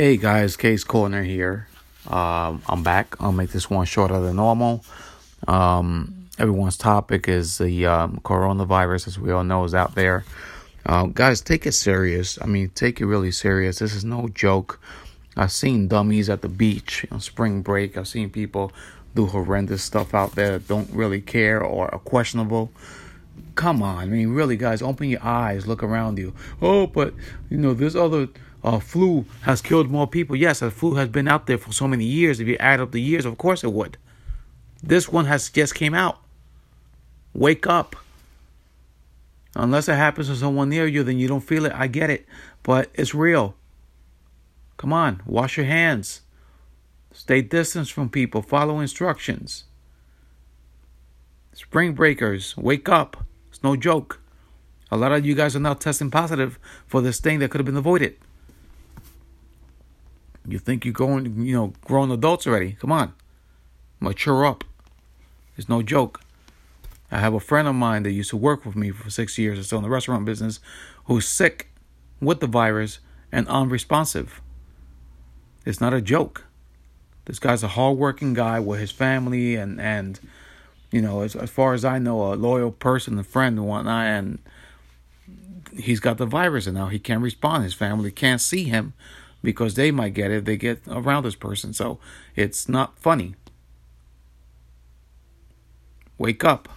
Hey guys, Case Corner here. Um, I'm back. I'll make this one shorter than normal. Um, everyone's topic is the um, coronavirus, as we all know, is out there. Uh, guys, take it serious. I mean, take it really serious. This is no joke. I've seen dummies at the beach on spring break. I've seen people do horrendous stuff out there that don't really care or are questionable. Come on, I mean, really, guys, open your eyes, look around you. Oh, but you know, this other uh, flu has killed more people. Yes, the flu has been out there for so many years. If you add up the years, of course it would. This one has just came out. Wake up. Unless it happens to someone near you, then you don't feel it. I get it, but it's real. Come on, wash your hands. Stay distance from people. Follow instructions. Spring breakers, wake up. It's no joke. A lot of you guys are now testing positive for this thing that could have been avoided. You think you're going, you know, grown adults already. Come on. Mature up. It's no joke. I have a friend of mine that used to work with me for six years or so in the restaurant business who's sick with the virus and unresponsive. It's not a joke. This guy's a hardworking guy with his family and, and you know, as, as far as I know, a loyal person, a friend and whatnot, and he's got the virus and now he can't respond. His family can't see him because they might get it. They get around this person. So it's not funny. Wake up.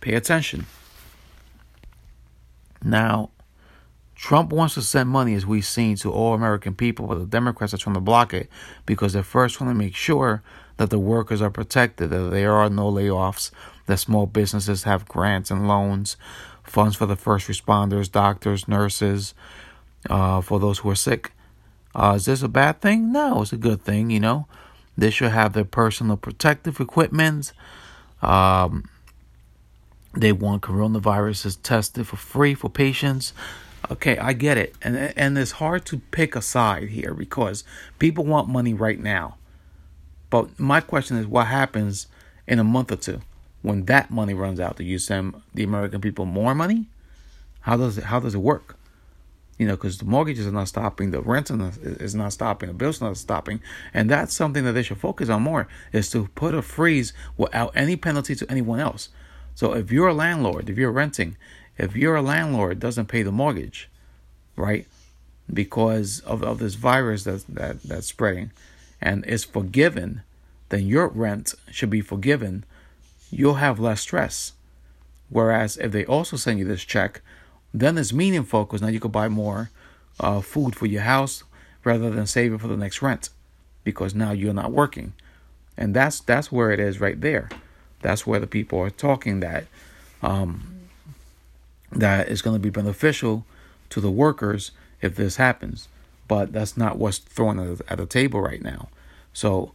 Pay attention. Now, Trump wants to send money, as we've seen, to all American people, but the Democrats are trying to block it because they first want to make sure that the workers are protected, that there are no layoffs, that small businesses have grants and loans, funds for the first responders, doctors, nurses, uh, for those who are sick. Uh, is this a bad thing? No, it's a good thing, you know. They should have their personal protective equipment. Um, they want coronaviruses tested for free for patients. Okay, I get it. And and it's hard to pick a side here because people want money right now. But my question is what happens in a month or two when that money runs out? Do you send the American people more money? How does it how does it work? You know, because the mortgages are not stopping, the rent is not stopping, the bills are not stopping, and that's something that they should focus on more is to put a freeze without any penalty to anyone else. So if you're a landlord, if you're renting, if you're a landlord doesn't pay the mortgage, right, because of, of this virus that, that that's spreading, and is forgiven, then your rent should be forgiven. You'll have less stress. Whereas if they also send you this check, then it's meaningful because now you could buy more uh, food for your house rather than saving for the next rent because now you're not working. And that's that's where it is right there. That's where the people are talking that um, that is going to be beneficial to the workers if this happens. But that's not what's thrown at the, at the table right now. So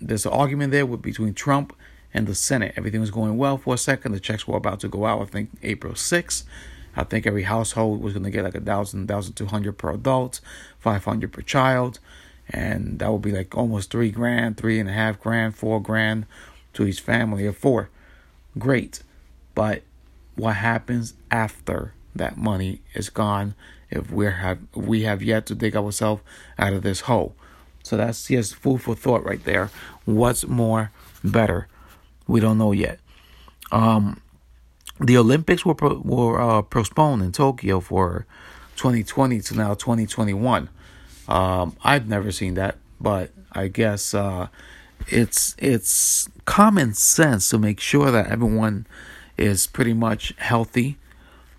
there's an argument there with, between Trump and the Senate. Everything was going well for a second. The checks were about to go out. I think April 6th. I think every household was going to get like a thousand, thousand two hundred per adult, five hundred per child, and that would be like almost three grand, three and a half grand, four grand to each family of four. Great, but what happens after that money is gone? If we have we have yet to dig ourselves out of this hole, so that's just food for thought right there. What's more better? We don't know yet. Um, the Olympics were were uh, postponed in Tokyo for 2020 to now 2021. Um, I've never seen that, but I guess uh, it's it's common sense to make sure that everyone is pretty much healthy,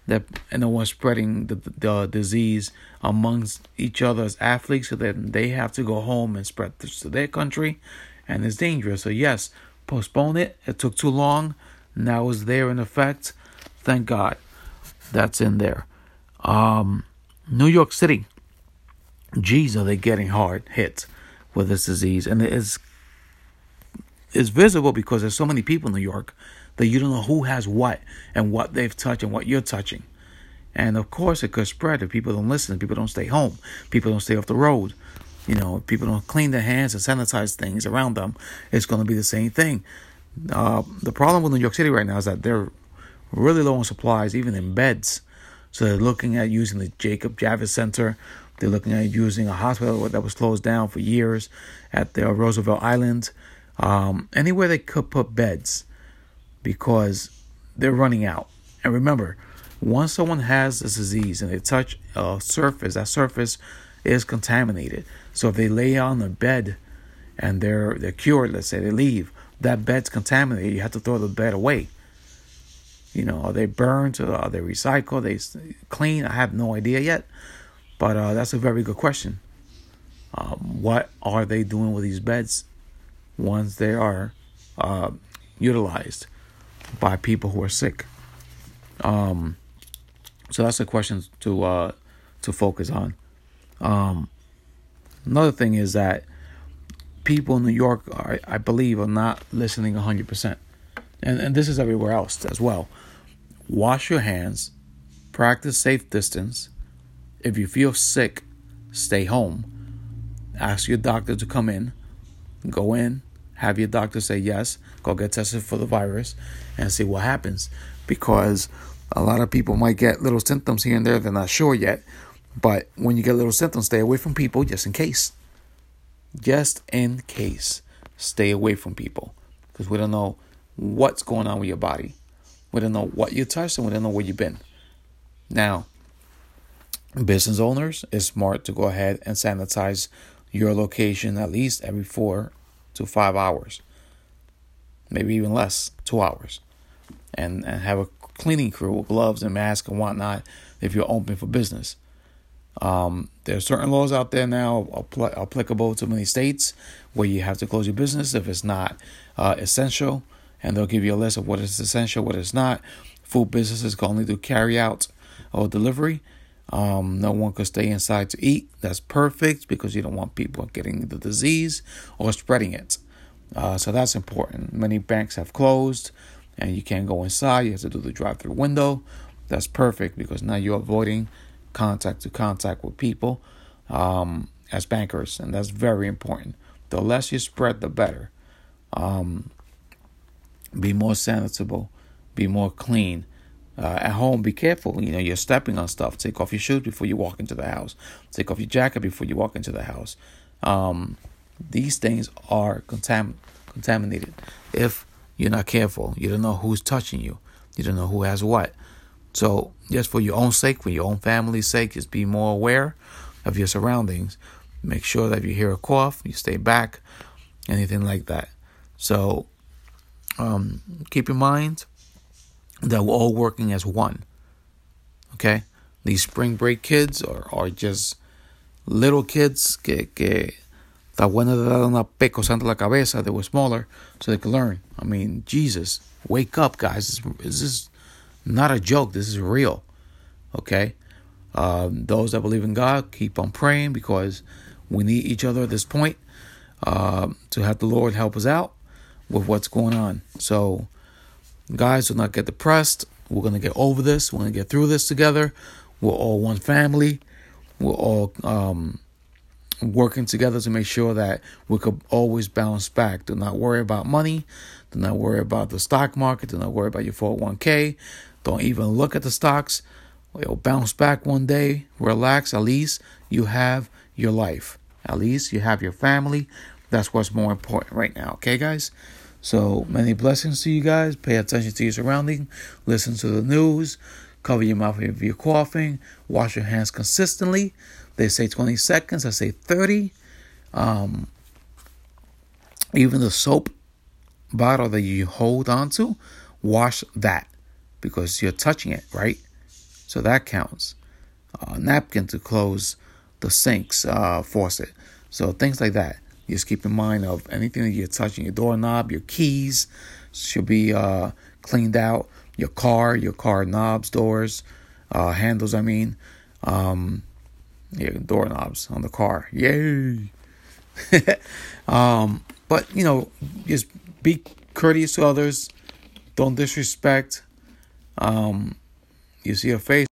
that no one's spreading the, the disease amongst each other as athletes, so that they have to go home and spread this to their country, and it's dangerous. So yes, postpone it. It took too long. Now it's there in effect. Thank God that's in there. Um, New York City. Geez, are they getting hard hit with this disease? And it is is visible because there's so many people in New York that you don't know who has what and what they've touched and what you're touching. And of course, it could spread if people don't listen, people don't stay home, people don't stay off the road. You know, people don't clean their hands and sanitize things around them, it's going to be the same thing. Uh, the problem with New York City right now is that they're really low on supplies, even in beds. So they're looking at using the Jacob Javits Center They're looking at using a hospital that was closed down for years at the Roosevelt Island. Um, anywhere they could put beds because they're running out. And remember, once someone has this disease and they touch a surface, that surface is contaminated. So if they lay on the bed and they're they're cured, let's say they leave, that bed's contaminated. You have to throw the bed away. You know, are they burned? Are they recycled? Are they clean? I have no idea yet. But uh, that's a very good question. Um, what are they doing with these beds once they are uh, utilized by people who are sick? Um, so that's a question to uh, to focus on. Um, another thing is that people in New York, are, I believe, are not listening 100%. And, and this is everywhere else as well. Wash your hands, practice safe distance. If you feel sick, stay home. Ask your doctor to come in. Go in, have your doctor say yes, go get tested for the virus, and see what happens. Because a lot of people might get little symptoms here and there, they're not sure yet. But when you get little symptoms, stay away from people just in case. Just in case. Stay away from people. Because we don't know what's going on with your body. We don't know what you touched and we don't know where you've been. Now, business owners, it's smart to go ahead and sanitize your location at least every four to five hours. Maybe even less, two hours. And, and have a cleaning crew with gloves and masks and whatnot if you're open for business. Um, there are certain laws out there now apl- applicable to many states where you have to close your business if it's not uh, essential, and they'll give you a list of what is essential, what is not. Food businesses can only do carry out or delivery. Um, no one could stay inside to eat. That's perfect because you don't want people getting the disease or spreading it. Uh, so that's important. Many banks have closed and you can't go inside. You have to do the drive through window. That's perfect because now you're avoiding contact to contact with people um, as bankers, and that's very important. The less you spread, the better. Um, be more sanitable, be more clean. Uh, at home, be careful. You know, you're stepping on stuff. Take off your shoes before you walk into the house. Take off your jacket before you walk into the house. Um, these things are contam- contaminated. If you're not careful, you don't know who's touching you. You don't know who has what. So, just for your own sake, for your own family's sake, just be more aware of your surroundings. Make sure that if you hear a cough, you stay back, anything like that. So, um, keep in mind that we're all working as one. Okay? These spring break kids are, are just little kids que, que de dar una pecosante la cabeza. They were smaller so they could learn. I mean, Jesus, wake up, guys. This, this not a joke. This is real. Okay? Um, those that believe in God, keep on praying because we need each other at this point uh, to have the Lord help us out with what's going on. So, guys, do not get depressed. We're going to get over this. We're going to get through this together. We're all one family. We're all um, working together to make sure that we could always bounce back. Do not worry about money. Do not worry about the stock market. Do not worry about your 401k. Don't even look at the stocks. It'll bounce back one day. Relax. At least you have your life. At least you have your family. That's what's more important right now. Okay, guys? So many blessings to you guys. Pay attention to your surroundings. Listen to the news. Cover your mouth if you're coughing. Wash your hands consistently. They say 20 seconds. I say 30. Um, even the soap bottle that you hold onto, wash that because you're touching it, right? So that counts. Uh, napkin to close the sink's uh, faucet. So things like that. Just keep in mind of anything that you're touching. Your doorknob, your keys should be uh, cleaned out. Your car, your car knobs, doors, uh, handles. I mean, um, yeah, doorknobs on the car. Yay! um, but you know, just be courteous to others. Don't disrespect. Um, you see a face.